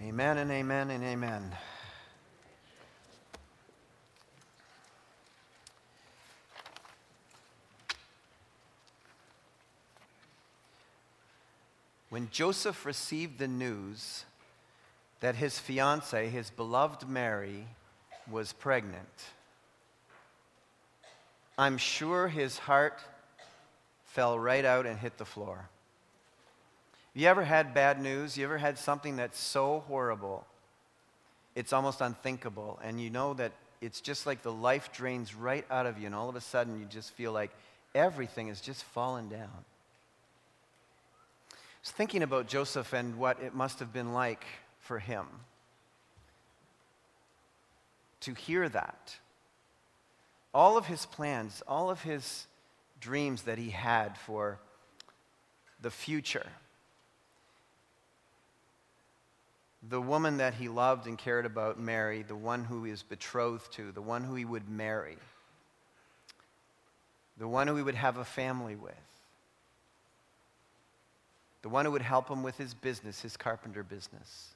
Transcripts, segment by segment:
Amen and amen and amen. When Joseph received the news that his fiancee, his beloved Mary, was pregnant, I'm sure his heart fell right out and hit the floor. You ever had bad news? You ever had something that's so horrible, it's almost unthinkable, and you know that it's just like the life drains right out of you, and all of a sudden you just feel like everything is just fallen down. I was thinking about Joseph and what it must have been like for him to hear that. All of his plans, all of his dreams that he had for the future the woman that he loved and cared about, Mary, the one who he was betrothed to, the one who he would marry, the one who he would have a family with, the one who would help him with his business, his carpenter business,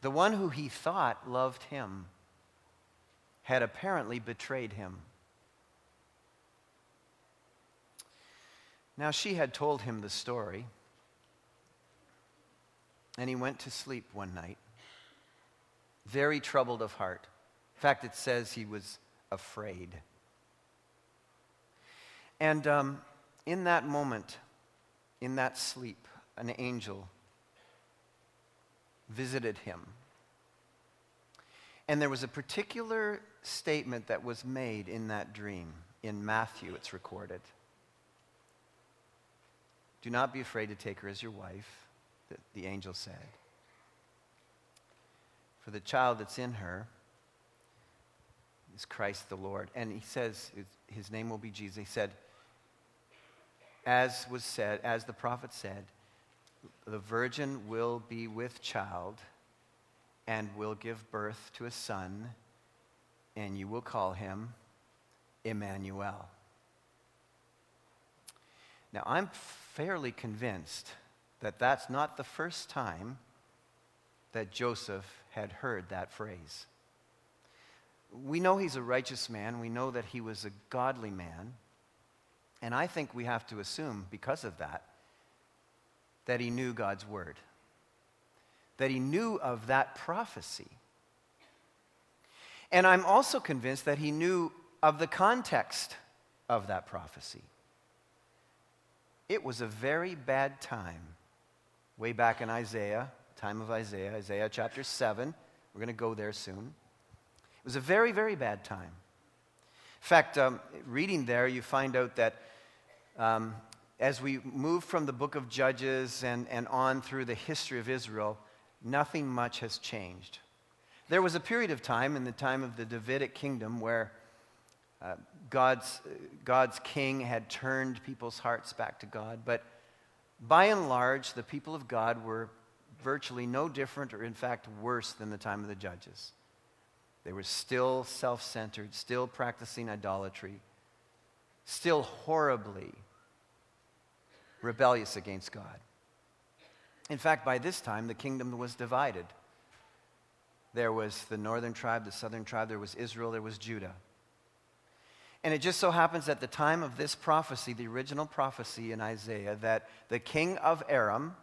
the one who he thought loved him had apparently betrayed him. Now, she had told him the story. And he went to sleep one night, very troubled of heart. In fact, it says he was afraid. And um, in that moment, in that sleep, an angel visited him. And there was a particular statement that was made in that dream. In Matthew, it's recorded. Do not be afraid to take her as your wife the, the angel said. For the child that's in her is Christ the Lord. And he says, his name will be Jesus. He said, as was said, as the prophet said, the virgin will be with child and will give birth to a son, and you will call him Emmanuel. Now, I'm fairly convinced that that's not the first time that Joseph had heard that phrase. We know he's a righteous man, we know that he was a godly man, and I think we have to assume, because of that, that he knew God's word, that he knew of that prophecy. And I'm also convinced that he knew of the context of that prophecy. It was a very bad time way back in Isaiah, time of Isaiah, Isaiah chapter 7. We're going to go there soon. It was a very, very bad time. In fact, um, reading there, you find out that um, as we move from the book of Judges and, and on through the history of Israel, nothing much has changed. There was a period of time in the time of the Davidic kingdom where uh, God's, God's king had turned people's hearts back to God, but by and large, the people of God were virtually no different, or in fact worse, than the time of the judges. They were still self centered, still practicing idolatry, still horribly rebellious against God. In fact, by this time, the kingdom was divided. There was the northern tribe, the southern tribe, there was Israel, there was Judah. And it just so happens at the time of this prophecy, the original prophecy in Isaiah, that the king of Aram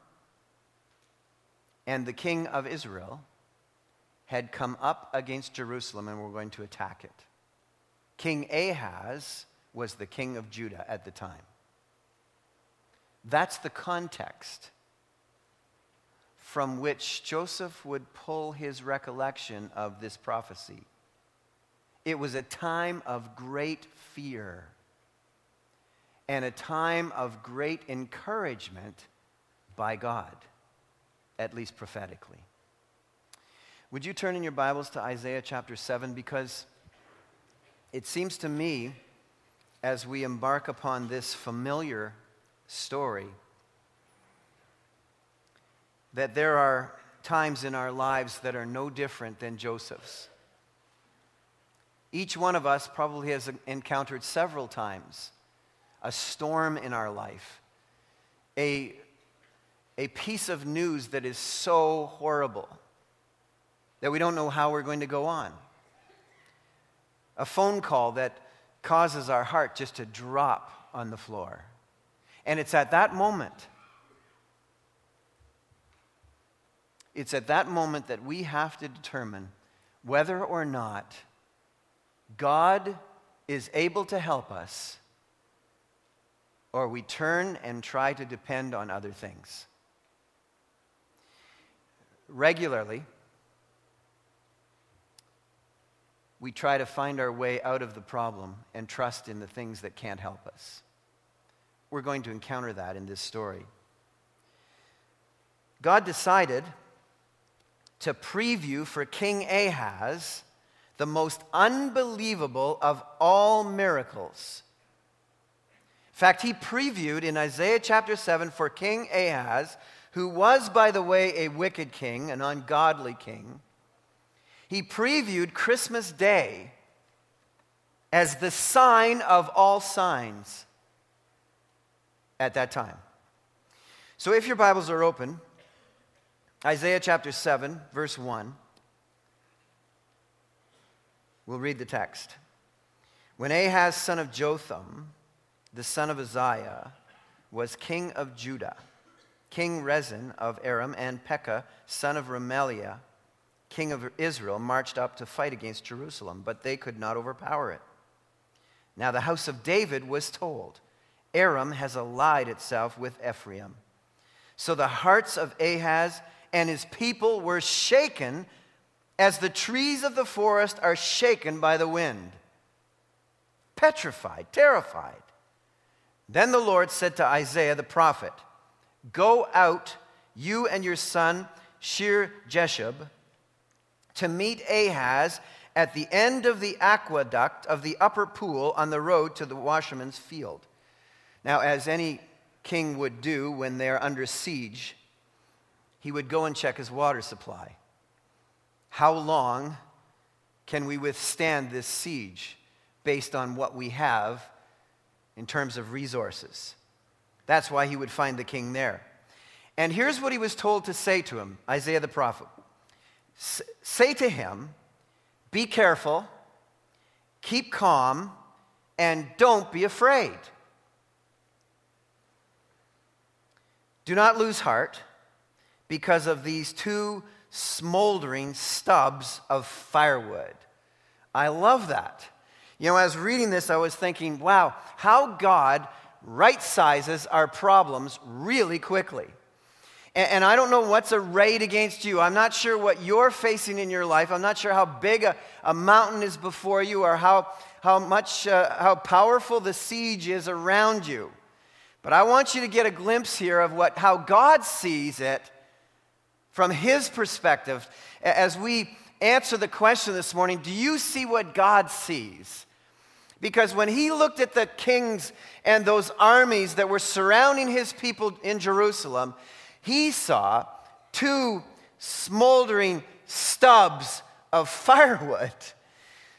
and the king of Israel had come up against Jerusalem and were going to attack it. King Ahaz was the king of Judah at the time. That's the context from which Joseph would pull his recollection of this prophecy. It was a time of great fear and a time of great encouragement by God, at least prophetically. Would you turn in your Bibles to Isaiah chapter 7? Because it seems to me, as we embark upon this familiar story, that there are times in our lives that are no different than Joseph's. Each one of us probably has encountered several times a storm in our life, a, a piece of news that is so horrible that we don't know how we're going to go on. A phone call that causes our heart just to drop on the floor. And it's at that moment, it's at that moment that we have to determine whether or not God is able to help us or we turn and try to depend on other things. Regularly, we try to find our way out of the problem and trust in the things that can't help us. We're going to encounter that in this story. God decided to preview for King Ahaz the most unbelievable of all miracles. In fact, he previewed in Isaiah chapter 7 for King Ahaz, who was, by the way, a wicked king, an ungodly king he previewed Christmas Day as the sign of all signs at that time. So if your Bibles are open, Isaiah chapter 7, verse 1, we'll read the text. When Ahaz, son of Jotham, the son of Uzziah, was king of Judah, King Rezin of Aram, and Pekah, son of Remaliah, king of Israel, marched up to fight against Jerusalem, but they could not overpower it. Now the house of David was told, Aram has allied itself with Ephraim. So the hearts of Ahaz and his people were shaken as the trees of the forest are shaken by the wind. Petrified, terrified. Then the Lord said to Isaiah the prophet, Go out, you and your son Shear Jeshub, to meet Ahaz at the end of the aqueduct of the upper pool on the road to the washerman's field. Now, as any king would do when they're under siege, he would go and check his water supply. How long can we withstand this siege based on what we have in terms of resources? That's why he would find the king there. And here's what he was told to say to him Isaiah the prophet say to him, Be careful, keep calm, and don't be afraid. Do not lose heart because of these two smoldering stubs of firewood. I love that. You know, as reading this, I was thinking, wow, how God right sizes our problems really quickly. And, I don't know what's arrayed against you. I'm not sure what you're facing in your life. I'm not sure how big a, a mountain is before you or how, how much, uh, how powerful the siege is around you. But I want you to get a glimpse here of what, how God sees it from His perspective as we answer the question this morning do you see what God sees? Because when he looked at the kings and those armies that were surrounding his people in Jerusalem, he saw two smoldering stubs of firewood.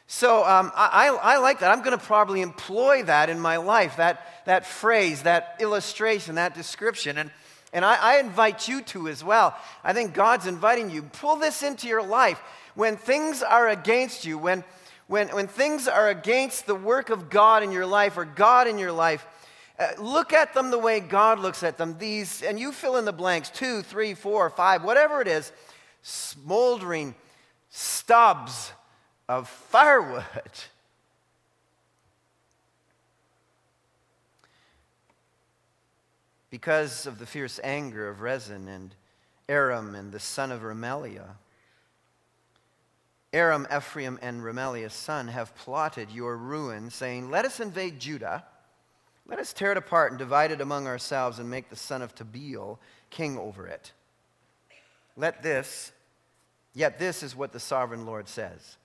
So um, I, I, like that. I'm going to probably employ that in my life, that, that phrase, that illustration, that description. And, and I, I invite you to as well. I think God's inviting you. Pull this into your life. When things are against you, when, when, when things are against the work of God in your life or God in your life, uh, look at them the way God looks at them. These, and you fill in the blanks two, three, four, five, whatever it is, smoldering stubs of firewood. Because of the fierce anger of Rezin and Aram and the son of Remaliah. Aram, Ephraim, and Remaliah's son have plotted your ruin, saying, Let us invade Judah let us tear it apart and divide it among ourselves and make the son of Tabeel king over it. Let this, yet this is what the sovereign Lord says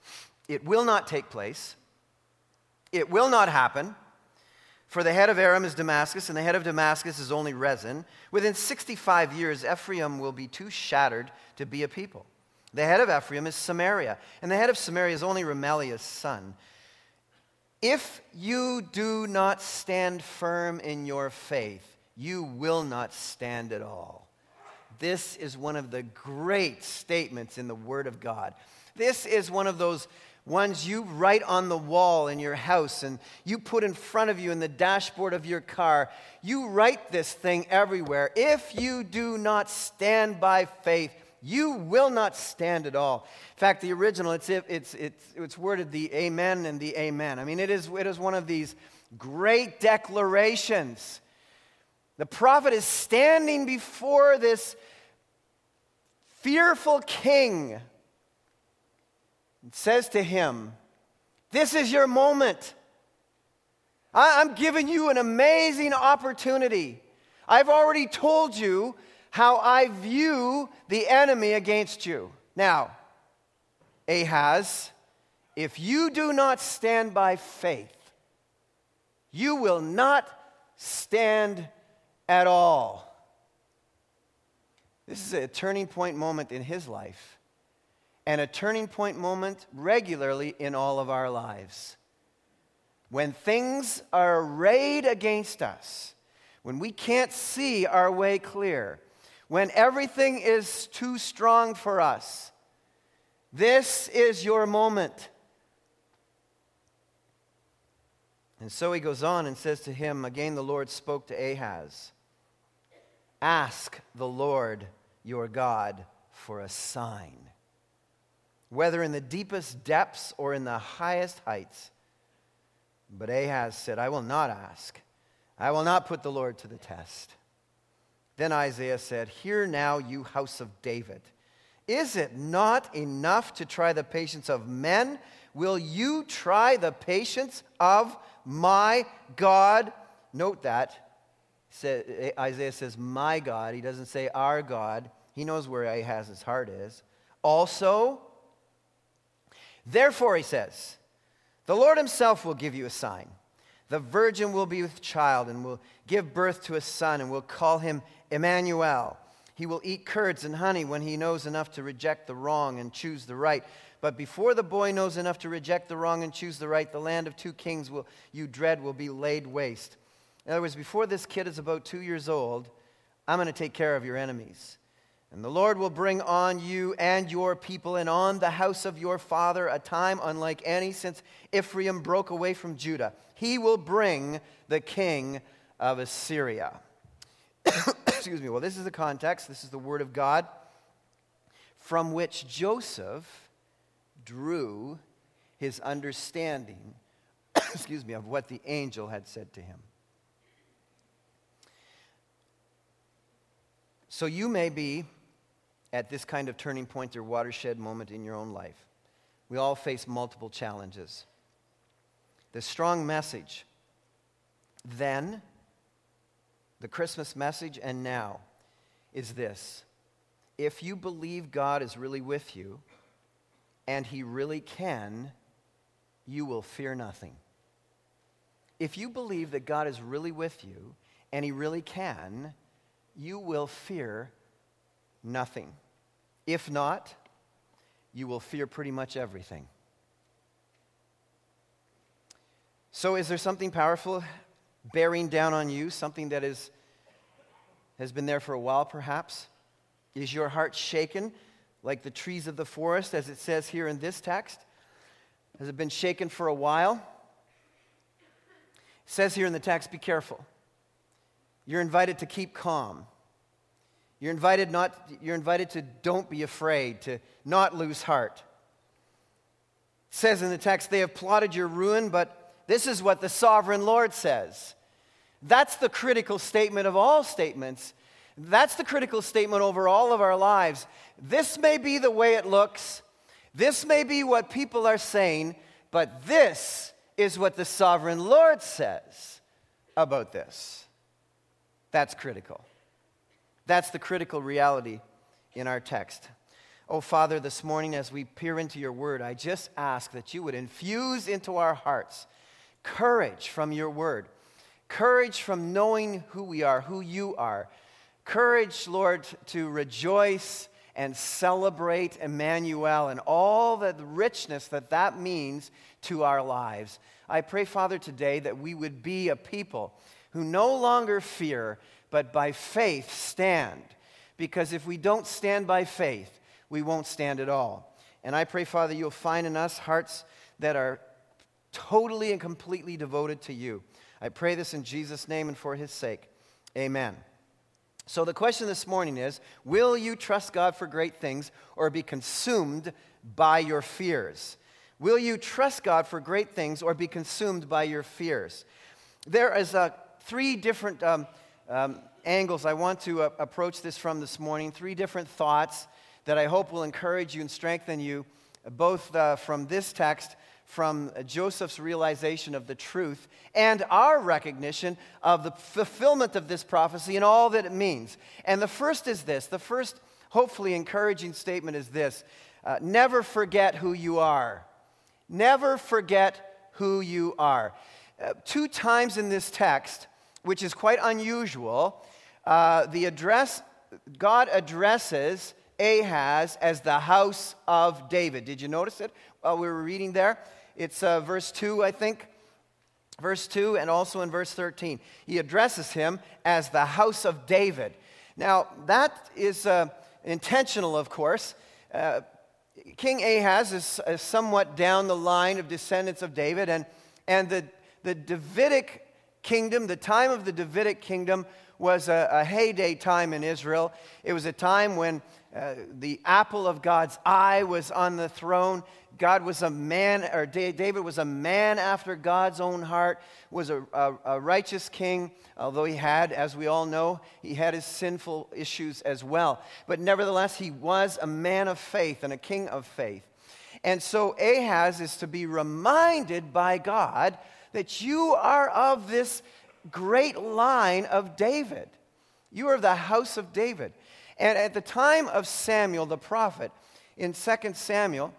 it will not take place, it will not happen. For the head of Aram is Damascus, and the head of Damascus is only Rezin. Within 65 years, Ephraim will be too shattered to be a people. The head of Ephraim is Samaria, and the head of Samaria is only Remaliah's son. If you do not stand firm in your faith, you will not stand at all. This is one of the great statements in the Word of God. This is one of those ones you write on the wall in your house and you put in front of you in the dashboard of your car. You write this thing everywhere. If you do not stand by faith, you will not stand at all. In fact, the original, it's, it's, it's, it's worded the amen and the amen. I mean, it is, it is one of these great declarations. The prophet is standing before this fearful king and says to him, This is your moment. I'm giving you an amazing opportunity. I've already told you how I view the enemy against you. Now, Ahaz, if you do not stand by faith, you will not stand at all. This is a turning point moment in his life and a turning point moment regularly in all of our lives. When things are arrayed against us, when we can't see our way clear, when everything is too strong for us, this is your moment. And so he goes on and says to him, again, the Lord spoke to Ahaz Ask the Lord your God for a sign, whether in the deepest depths or in the highest heights. But Ahaz said, I will not ask. I will not put the Lord to the test. Then Isaiah said, Hear now, you house of David. Is it not enough to try the patience of men? Will you try the patience of my God? Note that Isaiah says, My God. He doesn't say our God. He knows where Ahaz's heart is. Also, therefore, he says, The Lord himself will give you a sign. The virgin will be with child and will give birth to a son and will call him Emmanuel. He will eat curds and honey when he knows enough to reject the wrong and choose the right. But before the boy knows enough to reject the wrong and choose the right, the land of two kings will, you dread will be laid waste. In other words, before this kid is about two years old, I'm going to take care of your enemies. And the Lord will bring on you and your people and on the house of your father a time unlike any since Ephraim broke away from Judah. He will bring the king of Assyria. Excuse me. Well, this is the context. This is the word of God from which Joseph drew his understanding, excuse me, of what the angel had said to him. So you may be at this kind of turning point or watershed moment in your own life. We all face multiple challenges. The strong message then, the Christmas message, and now is this if you believe God is really with you and He really can, you will fear nothing. If you believe that God is really with you and He really can, you will fear nothing. If not, you will fear pretty much everything. So, is there something powerful bearing down on you, something that is, has been there for a while, perhaps? Is your heart shaken like the trees of the forest, as it says here in this text? Has it been shaken for a while? It says here in the text, be careful. You're invited to keep calm. You're invited, not, you're invited to don't be afraid, to not lose heart. It says in the text, they have plotted your ruin, but this is what the sovereign Lord says. That's the critical statement of all statements. That's the critical statement over all of our lives. This may be the way it looks, this may be what people are saying, but this is what the sovereign Lord says about this. That's critical. That's the critical reality in our text. Oh, Father, this morning as we peer into your word, I just ask that you would infuse into our hearts courage from your word, courage from knowing who we are, who you are, courage, Lord, to rejoice and celebrate Emmanuel and all the richness that that means to our lives. I pray, Father, today that we would be a people who no longer fear, but by faith stand. Because if we don't stand by faith, we won't stand at all. And I pray, Father, you'll find in us hearts that are totally and completely devoted to you. I pray this in Jesus' name and for his sake. Amen. So, the question this morning is Will you trust God for great things or be consumed by your fears? Will you trust God for great things or be consumed by your fears? There is uh, three different um, um, angles I want to uh, approach this from this morning, three different thoughts that I hope will encourage you and strengthen you, both uh, from this text from Joseph's realization of the truth and our recognition of the fulfillment of this prophecy and all that it means. And the first is this the first, hopefully, encouraging statement is this uh, never forget who you are. Never forget who you are. Uh, two times in this text, which is quite unusual, uh, the address, God addresses Ahaz as the house of David. Did you notice it while we were reading there? It's uh, verse 2, I think. Verse 2 and also in verse 13. He addresses him as the house of David. Now, that is uh, intentional, of course. Uh, King Ahaz is, is, somewhat down the line of descendants of David, and, and the, the Davidic kingdom, the time of the Davidic kingdom, was a, a heyday time in Israel. It was a time when uh, the apple of God's eye was on the throne. God was a man, or David was a man after God's own heart, was a, a, a, righteous king, although he had, as we all know, he had his sinful issues as well. But nevertheless, he was a man of faith and a king of faith. And so Ahaz is to be reminded by God that you are of this great line of David. You are of the house of David. And at the time of Samuel the prophet, in 2 Samuel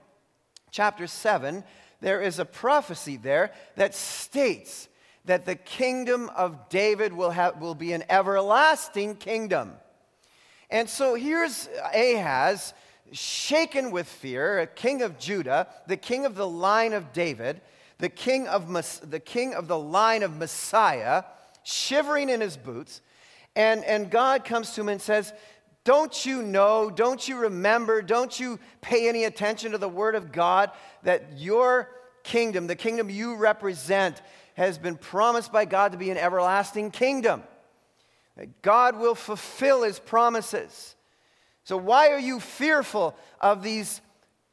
chapter 7, there is a prophecy there that states that the kingdom of David will, have, will be an everlasting kingdom. And so here's Ahaz, shaken with fear, a king of Judah, the king of the line of David, the king of, the, king of the line of Messiah, shivering in his boots. And, and God comes to him and says, don't you know, don't you remember, don't you pay any attention to the Word of God that your kingdom, the kingdom you represent, has been promised by God to be an everlasting kingdom? That God will fulfill His promises. So, why are you fearful of these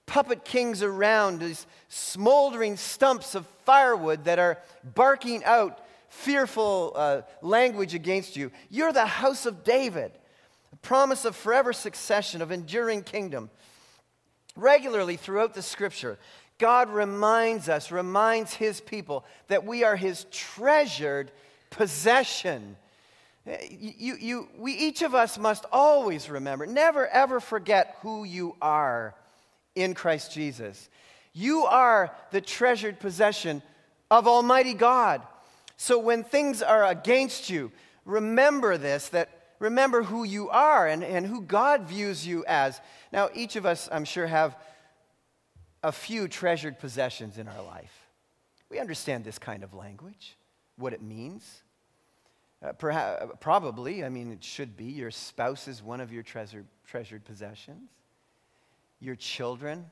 puppet kings around, these smoldering stumps of firewood that are barking out fearful uh, language against you? You're the house of David promise of forever succession, of enduring kingdom. Regularly throughout the scripture, God reminds us, reminds his people that we are his treasured possession. You, you, we, each of us must always remember, never ever forget who you are in Christ Jesus. You are the treasured possession of Almighty God. So when things are against you, remember this that remember who you are and, and who God views you as. Now, each of us, I'm sure, have a few treasured possessions in our life. We understand this kind of language, what it means. Uh, perhaps, probably, I mean, it should be. Your spouse is one of your treasured, treasured possessions, your children.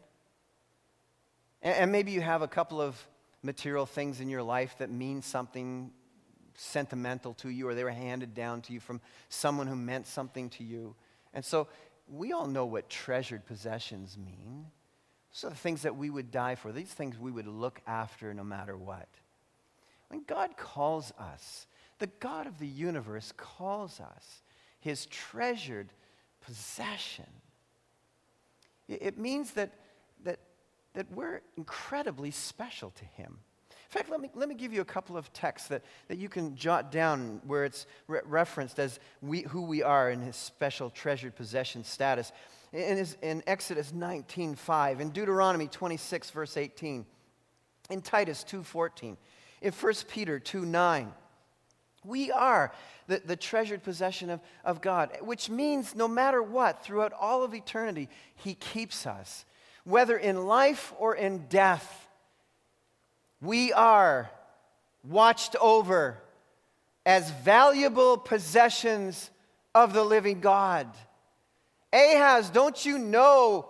And, and maybe you have a couple of material things in your life that mean something sentimental to you or they were handed down to you from someone who meant something to you. And so we all know what treasured possessions mean. So the things that we would die for, these things we would look after no matter what. When God calls us, the God of the universe calls us his treasured possession, it means that, that, that we're incredibly special to him. In fact, let me, let me give you a couple of texts that, that you can jot down where it's re- referenced as we, who we are in his special treasured possession status. In, his, in Exodus 19.5, in Deuteronomy 26, verse 18, in Titus 2.14, in 1 Peter 2.9, we are the, the treasured possession of, of God, which means no matter what, throughout all of eternity, He keeps us. Whether in life or in death, we are watched over as valuable possessions of the living God. Ahaz, don't you know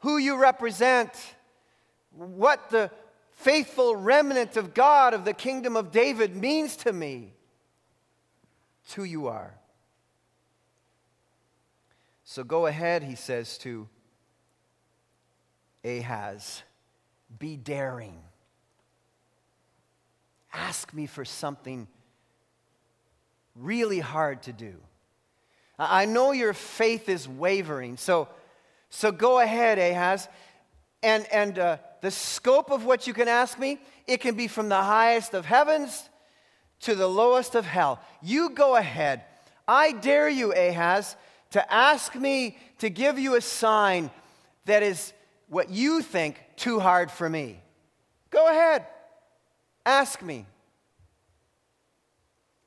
who you represent? What the faithful remnant of God of the kingdom of David means to me? It's who you are. So go ahead, he says to Ahaz, be daring. Ask me for something really hard to do. I know your faith is wavering, so, so go ahead, Ahaz. And, and uh, the scope of what you can ask me, it can be from the highest of heavens to the lowest of hell. You go ahead. I dare you, Ahaz, to ask me to give you a sign that is what you think too hard for me. Go ahead. Ask me.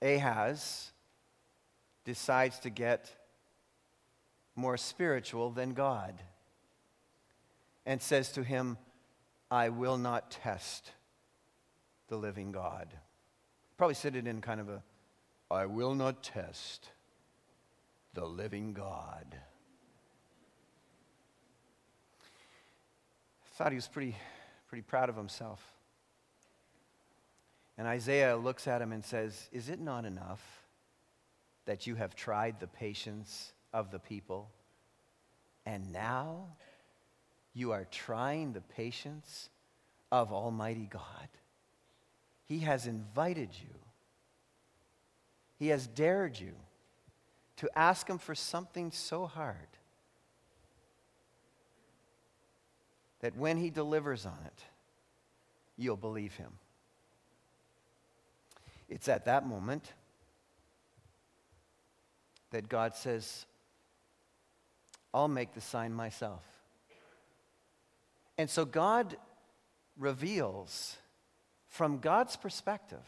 Ahaz decides to get more spiritual than God and says to him, I will not test the living God. Probably said it in kind of a, I will not test the living God. Thought he was pretty, pretty proud of himself. And Isaiah looks at him and says, Is it not enough that you have tried the patience of the people? And now you are trying the patience of Almighty God. He has invited you, He has dared you to ask Him for something so hard that when He delivers on it, you'll believe Him. It's at that moment that God says, I'll make the sign myself. And so God reveals, from God's perspective,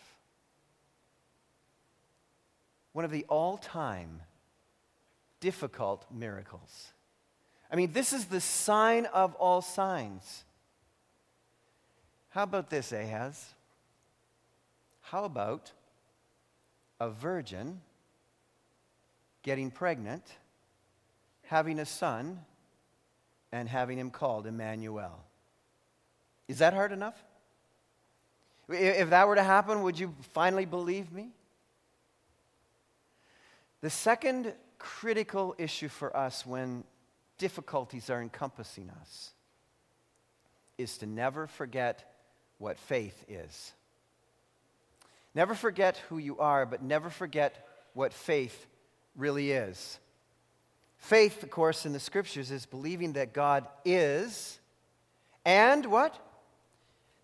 one of the all time difficult miracles. I mean, this is the sign of all signs. How about this, Ahaz? How about a virgin getting pregnant, having a son, and having him called Emmanuel? Is that hard enough? If that were to happen, would you finally believe me? The second critical issue for us when difficulties are encompassing us is to never forget what faith is. Never forget who you are, but never forget what faith really is. Faith, of course, in the scriptures is believing that God is and what?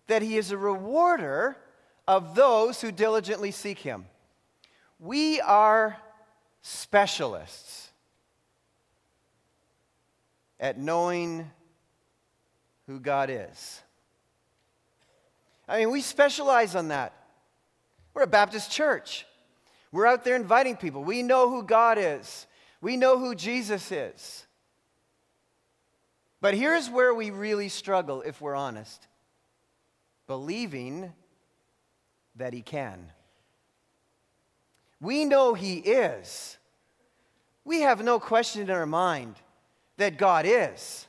That He is a rewarder of those who diligently seek Him. We are specialists at knowing who God is. I mean, we specialize on that. We're a Baptist church. We're out there inviting people. We know who God is, we know who Jesus is. But here's where we really struggle, if we're honest believing that He can. We know He is. We have no question in our mind that God is.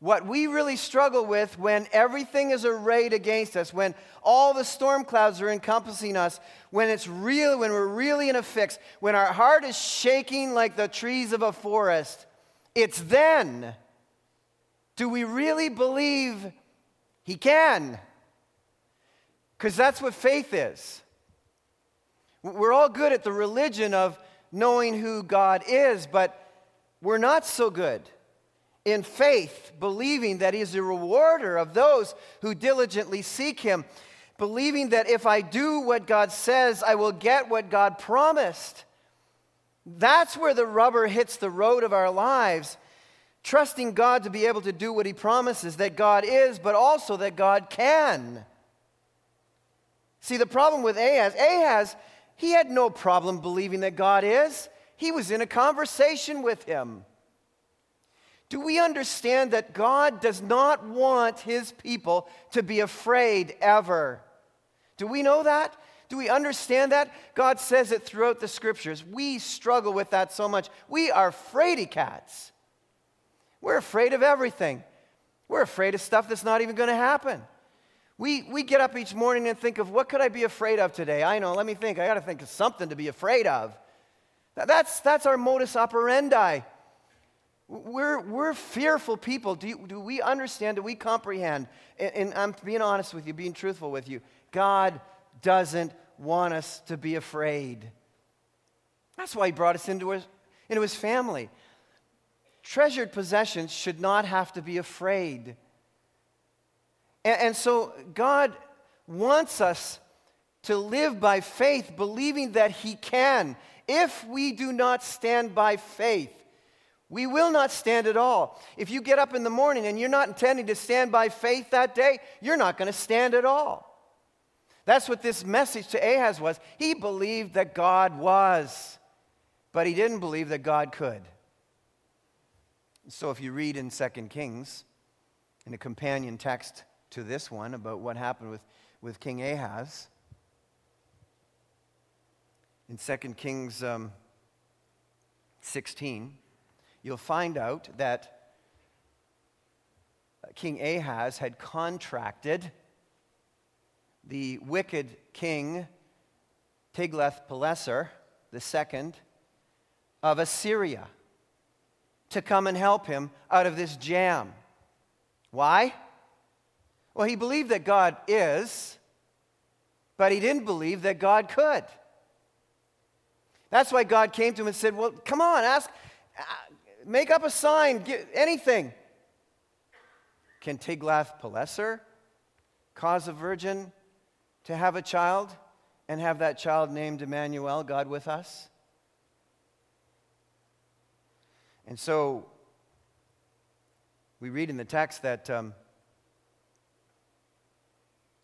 What we really struggle with when everything is arrayed against us, when all the storm clouds are encompassing us, when it's real, when we're really in a fix, when our heart is shaking like the trees of a forest, it's then do we really believe He can? Because that's what faith is. We're all good at the religion of knowing who God is, but we're not so good in faith, believing that He is a rewarder of those who diligently seek Him, believing that if I do what God says, I will get what God promised. That's where the rubber hits the road of our lives. Trusting God to be able to do what He promises, that God is, but also that God can. See, the problem with Ahaz, Ahaz, he had no problem believing that God is. He was in a conversation with him. Do we understand that God does not want his people to be afraid ever? Do we know that? Do we understand that? God says it throughout the scriptures. We struggle with that so much. We are fraidy cats. We're afraid of everything. We're afraid of stuff that's not even going to happen. We, we get up each morning and think of what could I be afraid of today? I know, let me think. I got to think of something to be afraid of. That's, that's our modus operandi. We're, we're fearful people. Do, you, do we understand? Do we comprehend? And, and I'm being honest with you, being truthful with you. God doesn't want us to be afraid. That's why He brought us into His, into his family. Treasured possessions should not have to be afraid. And, and so God wants us to live by faith, believing that He can. If we do not stand by faith, we will not stand at all. If you get up in the morning and you're not intending to stand by faith that day, you're not going to stand at all. That's what this message to Ahaz was. He believed that God was, but he didn't believe that God could. So if you read in 2 Kings, in a companion text to this one about what happened with, with King Ahaz, in 2 Kings um, 16, you'll find out that King Ahaz had contracted the wicked king Tiglath-Pileser II of Assyria to come and help him out of this jam. Why? Well, he believed that God is, but he didn't believe that God could. That's why God came to him and said, Well, come on, ask, uh, make up a sign, anything. Can Tiglath-Pileser cause a virgin to have a child and have that child named Emmanuel, God with us? And so we read in the text that um,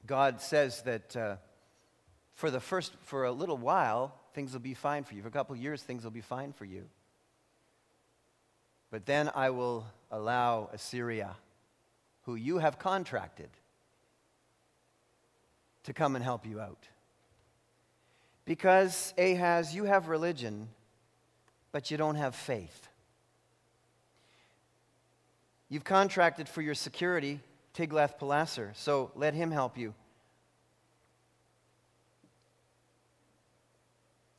God says that uh, for the first, for a little while, things will be fine for you. For a couple years, things will be fine for you. But then I will allow Assyria, who you have contracted, to come and help you out. Because, Ahaz, you have religion, but you don't have faith. You've contracted for your security Tiglath-Pileser, so let him help you.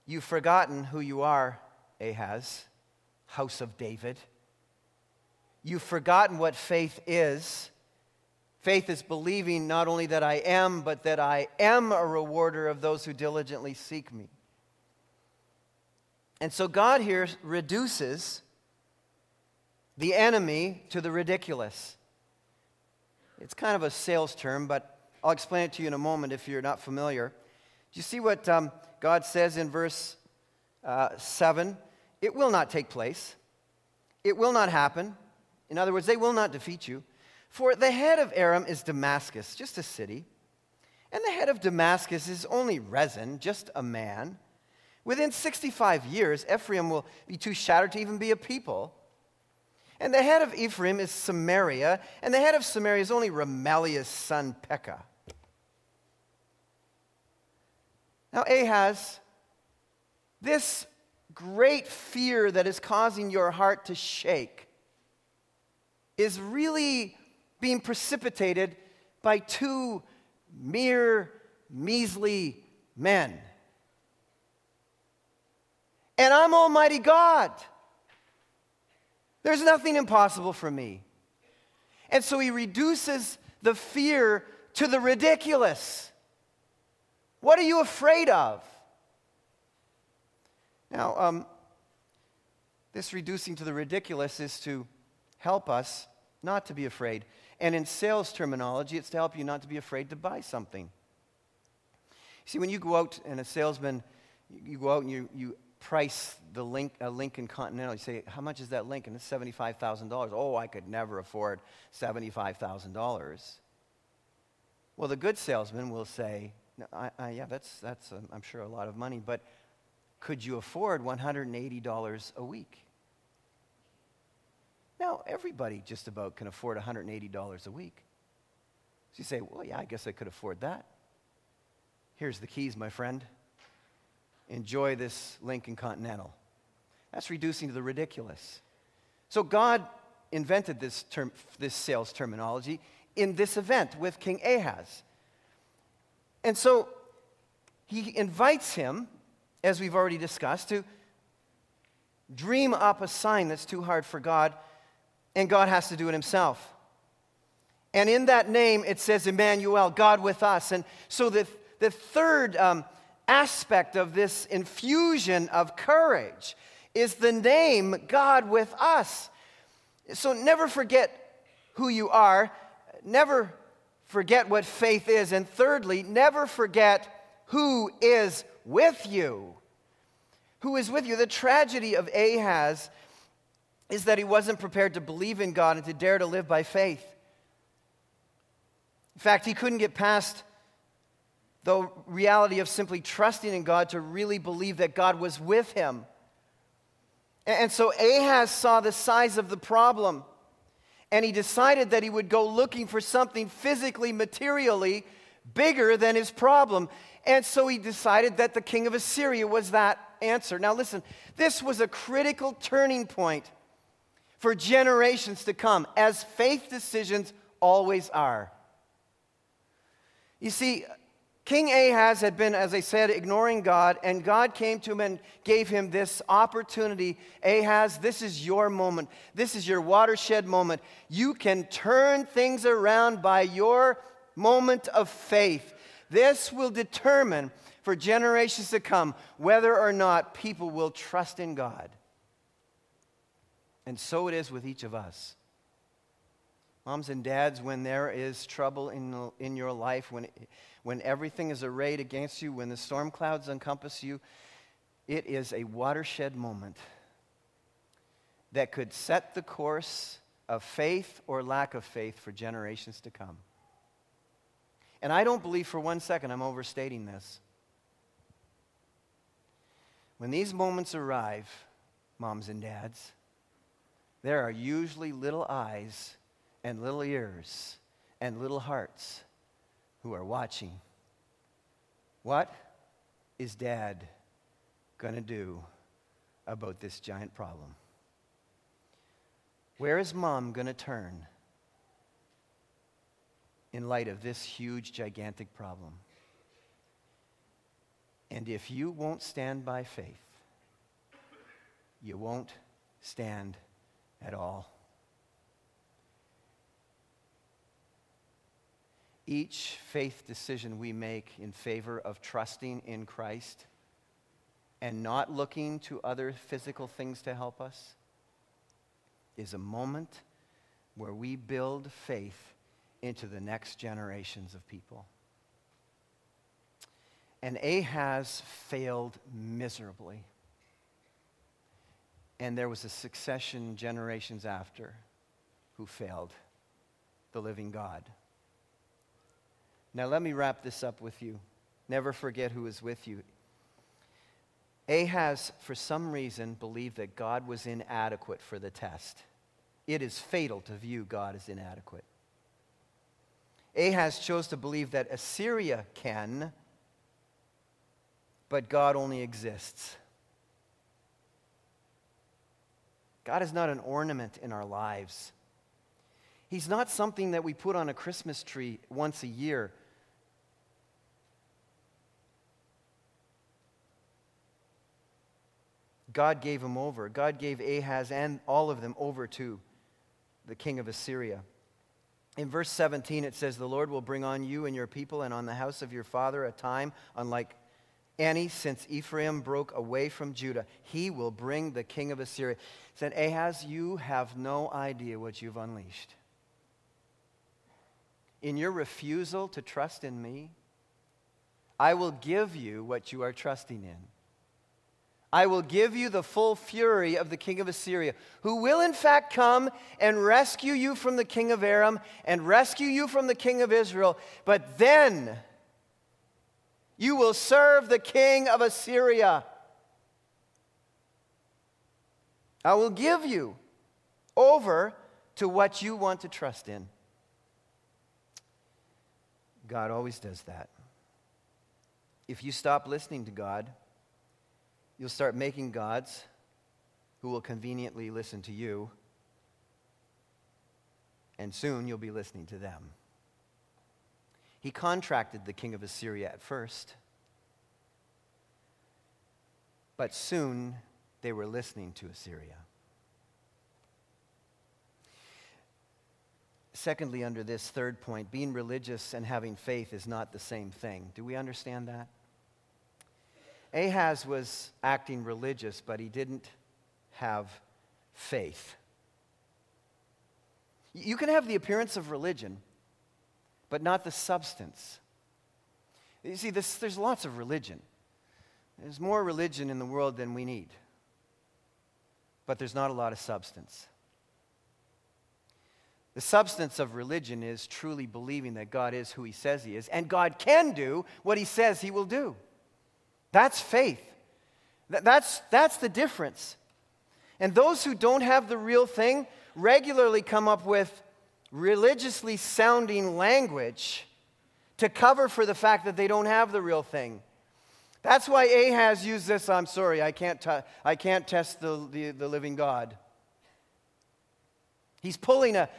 You've forgotten who you are, Ahaz, house of David. You've forgotten what faith is. Faith is believing not only that I am, but that I am a rewarder of those who diligently seek me. And so God here reduces the enemy to the ridiculous. It's kind of a sales term, but I'll explain it to you in a moment if you're not familiar. Do you see what um, God says in verse uh, 7? It will not take place. It will not happen. In other words, they will not defeat you. For the head of Aram is Damascus, just a city. And the head of Damascus is only Rezin, just a man. Within 65 years, Ephraim will be too shattered to even be a people. And the head of Ephraim is Samaria, and the head of Samaria is only Remaliah's son Pekah. Now, Ahaz, this great fear that is causing your heart to shake is really being precipitated by two mere measly men. And I'm Almighty God. There's nothing impossible for me. And so he reduces the fear to the ridiculous. What are you afraid of? Now, um, this reducing to the ridiculous is to help us not to be afraid. And in sales terminology, it's to help you not to be afraid to buy something. See, when you go out and a salesman, you go out and you, you price the link, a Lincoln Continental. You say, How much is that Lincoln? It's $75,000. Oh, I could never afford $75,000. Well, the good salesman will say, I, I, Yeah, that's, that's um, I'm sure, a lot of money, but could you afford $180 a week? Now, everybody just about can afford $180 a week. So you say, Well, yeah, I guess I could afford that. Here's the keys, my friend. Enjoy this Lincoln Continental. That's reducing to the ridiculous. So God invented this, term, this sales terminology in this event with King Ahaz. And so he invites him, as we've already discussed, to dream up a sign that's too hard for God, and God has to do it himself. And in that name, it says Emmanuel, God with us. And so the, the third um, aspect of this infusion of courage is the name God with us. So never forget who you are. Never forget what faith is. And thirdly, never forget who is with you. Who is with you? The tragedy of Ahaz is that he wasn't prepared to believe in God and to dare to live by faith. In fact, he couldn't get past the reality of simply trusting in God to really believe that God was with him. And so Ahaz saw the size of the problem, and he decided that he would go looking for something physically, materially bigger than his problem. And so he decided that the king of Assyria was that answer. Now, listen, this was a critical turning point for generations to come, as faith decisions always are. You see, King Ahaz had been, as I said, ignoring God, and God came to him and gave him this opportunity. Ahaz, this is your moment. This is your watershed moment. You can turn things around by your moment of faith. This will determine for generations to come whether or not people will trust in God. And so it is with each of us. Moms and dads, when there is trouble in, in your life, when, when everything is arrayed against you, when the storm clouds encompass you, it is a watershed moment that could set the course of faith or lack of faith for generations to come. And I don't believe for one second I'm overstating this. When these moments arrive, moms and dads, there are usually little eyes and little ears and little hearts who are watching. What is dad going to do about this giant problem? Where is mom going to turn in light of this huge, gigantic problem. And if you won't stand by faith, you won't stand at all. Each faith decision we make in favor of trusting in Christ and not looking to other physical things to help us is a moment where we build faith into the next generations of people. And Ahaz failed miserably. And there was a succession generations after who failed the living God. Now, let me wrap this up with you. Never forget who is with you. Ahaz, for some reason, believed that God was inadequate for the test. It is fatal to view God as inadequate. Ahaz chose to believe that Assyria can, but God only exists. God is not an ornament in our lives. He's not something that we put on a Christmas tree once a year. God gave him over. God gave Ahaz and all of them over to the king of Assyria. In verse 17, it says, The Lord will bring on you and your people and on the house of your father a time unlike any since Ephraim broke away from Judah. He will bring the king of Assyria. He said, Ahaz, you have no idea what you've unleashed. In your refusal to trust in me, I will give you what you are trusting in. I will give you the full fury of the king of Assyria, who will in fact come and rescue you from the king of Aram and rescue you from the king of Israel. But then you will serve the king of Assyria. I will give you over to what you want to trust in. God always does that. if you stop listening to God, you'll start making gods who will conveniently listen to you, and soon you'll be listening to them. He contracted the king of Assyria at first, but soon they were listening to Assyria. Secondly, under this third point, being religious and having faith is not the same thing. Do we understand that? Ahaz was acting religious, but he didn't have faith. You can have the appearance of religion, but not the substance. You see, this, there's lots of religion. There's more religion in the world than we need, but there's not a lot of substance. The substance of religion is truly believing that God is who He says He is, and God can do what He says He will do. That's faith. That's, that's the difference. And those who don't have the real thing regularly come up with religiously sounding language to cover for the fact that they don't have the real thing. That's why Ahaz used this I'm sorry, I can't, t- I can't test the, the, the living God. He's pulling a,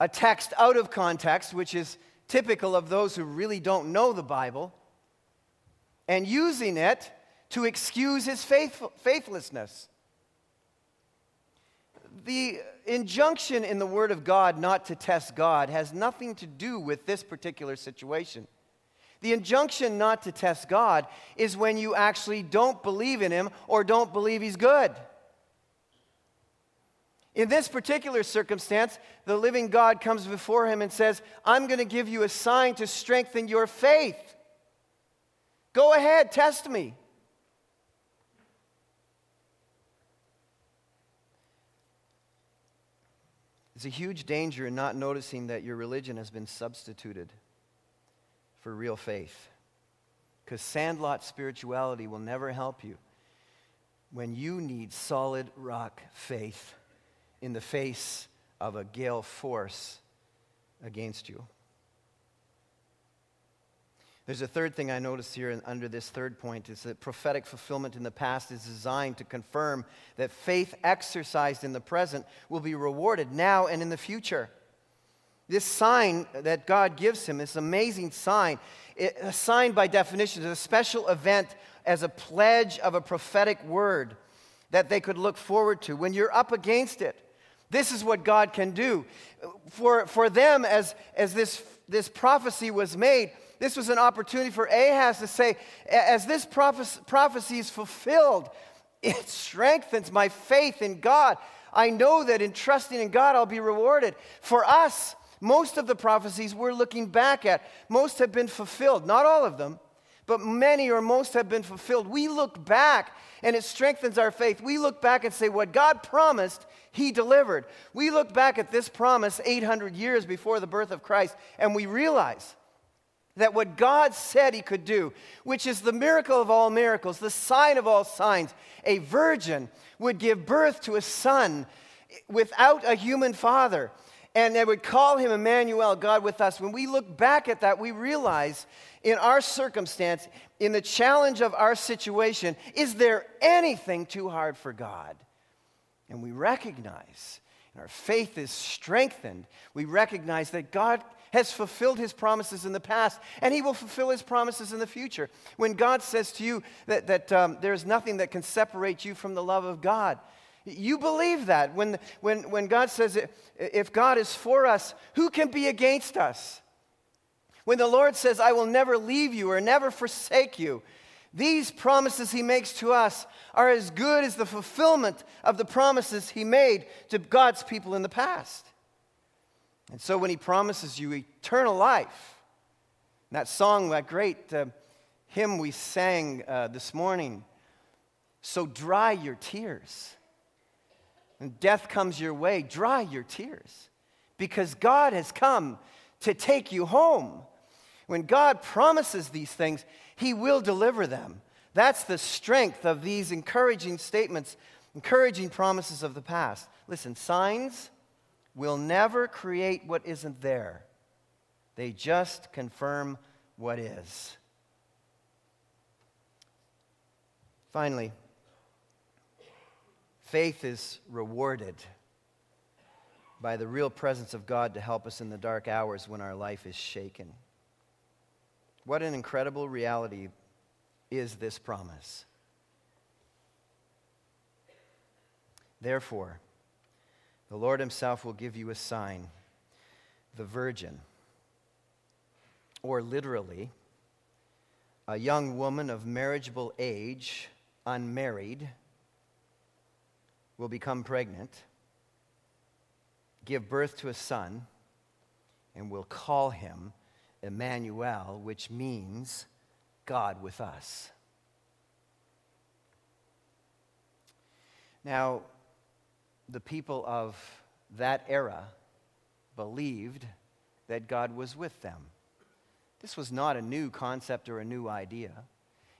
a text out of context, which is typical of those who really don't know the Bible, and using it to excuse his faith, faithlessness the injunction in the Word of God not to test God has nothing to do with this particular situation. The injunction not to test God is when you actually don't believe in Him or don't believe He's good. In this particular circumstance, the living God comes before him and says, I'm going to give you a sign to strengthen your faith. Go ahead, test me. There's a huge danger in not noticing that your religion has been substituted for real faith. Because sandlot spirituality will never help you when you need solid rock faith in the face of a gale force against you. There's a third thing I notice here under this third point is that prophetic fulfillment in the past is designed to confirm that faith exercised in the present will be rewarded now and in the future. This sign that God gives him, this amazing sign, it, a sign by definition is a special event as a pledge of a prophetic word that they could look forward to. When you're up against it, this is what God can do. For, for them, as, as this, this prophecy was made, this was an opportunity for Ahaz to say, as this prophecy is fulfilled, it strengthens my faith in God. I know that in trusting in God, I'll be rewarded. For us, most of the prophecies we're looking back at, most have been fulfilled. Not all of them, but many or most have been fulfilled. We look back and it strengthens our faith. We look back and say, what God promised, He delivered. We look back at this promise 800 years before the birth of Christ and we realize that what God said he could do, which is the miracle of all miracles, the sign of all signs, a virgin would give birth to a son without a human father. And they would call him Emmanuel, God with us. When we look back at that, we realize in our circumstance, in the challenge of our situation, is there anything too hard for God? And we recognize, and our faith is strengthened, we recognize that God has fulfilled his promises in the past, and he will fulfill his promises in the future. When God says to you that, that um, there's nothing that can separate you from the love of God, you believe that. When, when, when God says, if God is for us, who can be against us? When the Lord says, I will never leave you or never forsake you, these promises he makes to us are as good as the fulfillment of the promises he made to God's people in the past. And so when he promises you eternal life, that song, that great uh, hymn we sang uh, this morning, so dry your tears. When death comes your way, dry your tears because God has come to take you home. When God promises these things, He will deliver them. That's the strength of these encouraging statements, encouraging promises of the past. Listen, signs will never create what isn't there, they just confirm what is. Finally, faith is rewarded by the real presence of God to help us in the dark hours when our life is shaken. What an incredible reality is this promise. Therefore, the Lord Himself will give you a sign the virgin, or literally, a young woman of marriageable age, unmarried, will become pregnant, give birth to a son, and will call him Emmanuel, which means God with us. Now, the people of that era believed that God was with them. This was not a new concept or a new idea.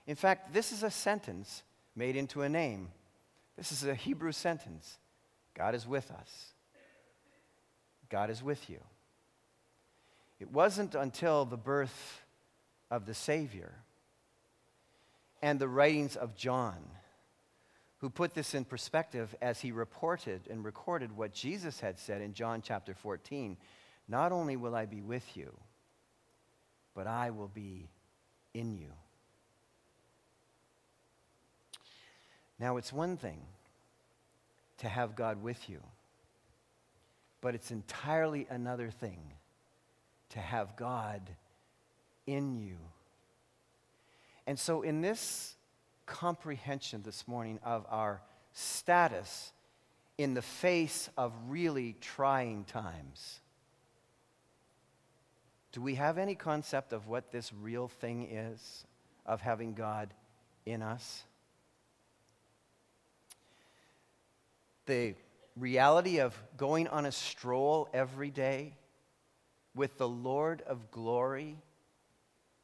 In fact, this is a sentence made into a name. This is a Hebrew sentence God is with us. God is with you. It wasn't until the birth of the Savior and the writings of John who put this in perspective as he reported and recorded what Jesus had said in John chapter 14 Not only will I be with you, but I will be in you. Now, it's one thing to have God with you, but it's entirely another thing to have God in you. And so, in this comprehension this morning of our status in the face of really trying times, do we have any concept of what this real thing is of having God in us? The reality of going on a stroll every day with the Lord of glory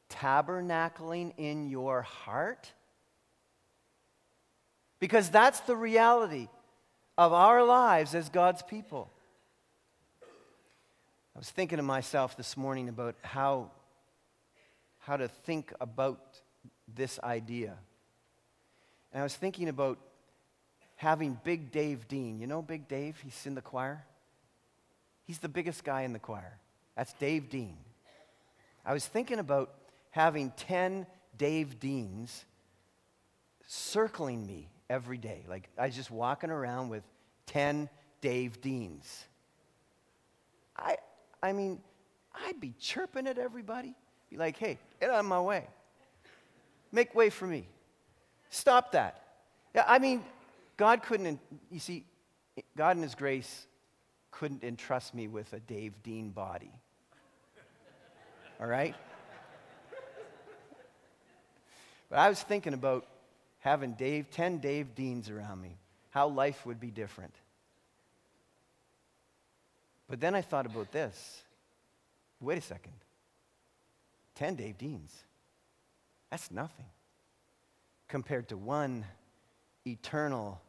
tabernacling in your heart? Because that's the reality of our lives as God's people. I was thinking to myself this morning about how, how to think about this idea. And I was thinking about having Big Dave Dean. You know Big Dave? He's in the choir. He's the biggest guy in the choir. That's Dave Dean. I was thinking about having 10 Dave Deans circling me every day. Like I was just walking around with 10 Dave Deans. I, I mean, I'd be chirping at everybody. Be like, hey, get out of my way. Make way for me. Stop that. Yeah, I mean, God couldn't, you see, God in His grace couldn't entrust me with a Dave Dean body. All right? But I was thinking about having Dave, 10 Dave Deans around me, how life would be different. But then I thought about this. Wait a second. 10 Dave Deans. That's nothing compared to one eternal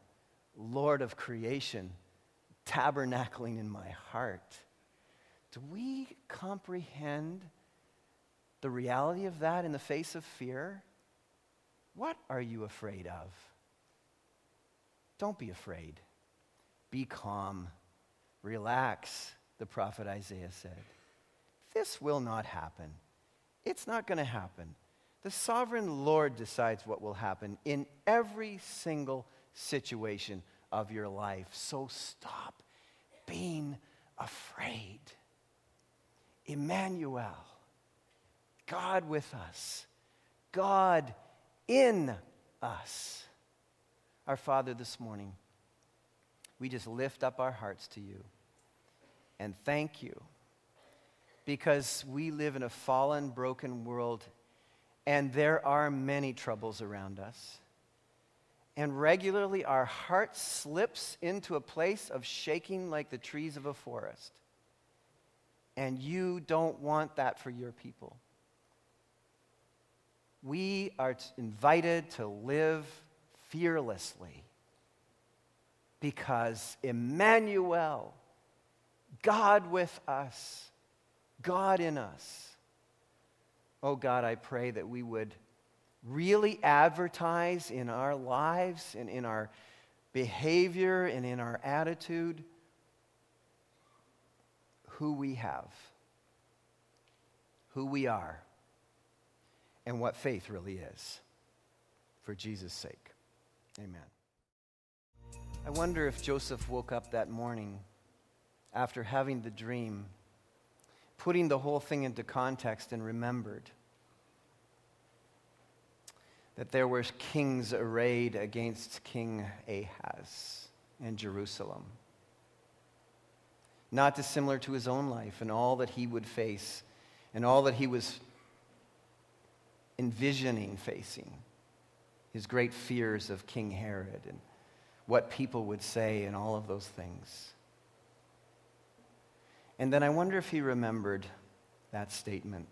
Lord of creation tabernacling in my heart. Do we comprehend the reality of that in the face of fear? What are you afraid of? Don't be afraid. Be calm. Relax, the prophet Isaiah said. This will not happen. It's not going to happen. The sovereign Lord decides what will happen in every single situation of your life. So stop being afraid. Emmanuel, God with us, God in us. Our Father, this morning, we just lift up our hearts to you and thank you because we live in a fallen, broken world and there are many troubles around us. And regularly our heart slips into a place of shaking like the trees of a forest. And you don't want that for your people we are invited to live fearlessly because Emmanuel, God with us, God in us. Oh God, I pray that we would really advertise in our lives and in our behavior and in our attitude who we have, who we are, and what faith really is for Jesus' sake. Amen. I wonder if Joseph woke up that morning after having the dream, putting the whole thing into context, and remembered that there were kings arrayed against King Ahaz in Jerusalem. Not dissimilar to his own life and all that he would face and all that he was envisioning facing. His great fears of King Herod and what people would say and all of those things. And then I wonder if he remembered that statement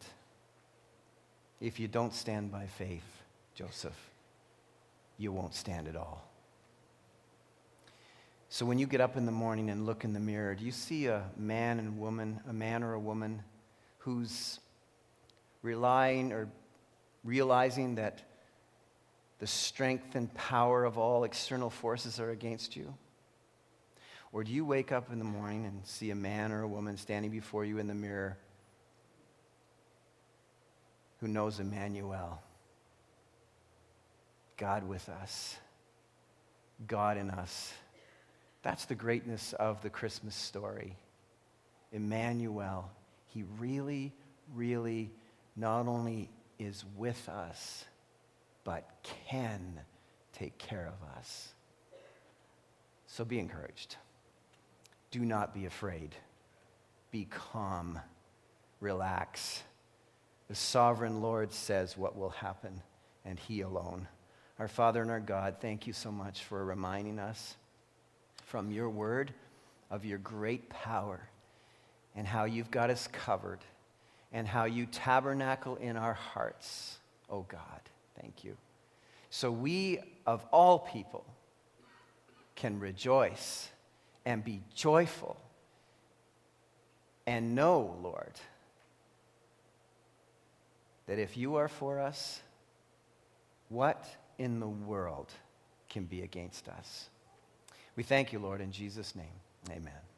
if you don't stand by faith, Joseph, you won't stand at all. So when you get up in the morning and look in the mirror, do you see a man and woman, a man or a woman who's relying or realizing that the strength and power of all external forces are against you? Or do you wake up in the morning and see a man or a woman standing before you in the mirror who knows Emmanuel? God with us, God in us. That's the greatness of the Christmas story. Emmanuel, he really, really not only is with us, but can take care of us. So be encouraged. Do not be afraid. Be calm. Relax. The sovereign Lord says what will happen, and He alone. Our Father and our God, thank you so much for reminding us from your word of your great power and how you've got us covered and how you tabernacle in our hearts. Oh God, thank you. So we, of all people, can rejoice and be joyful and know, Lord, that if you are for us, what in the world can be against us? We thank you, Lord, in Jesus' name. Amen.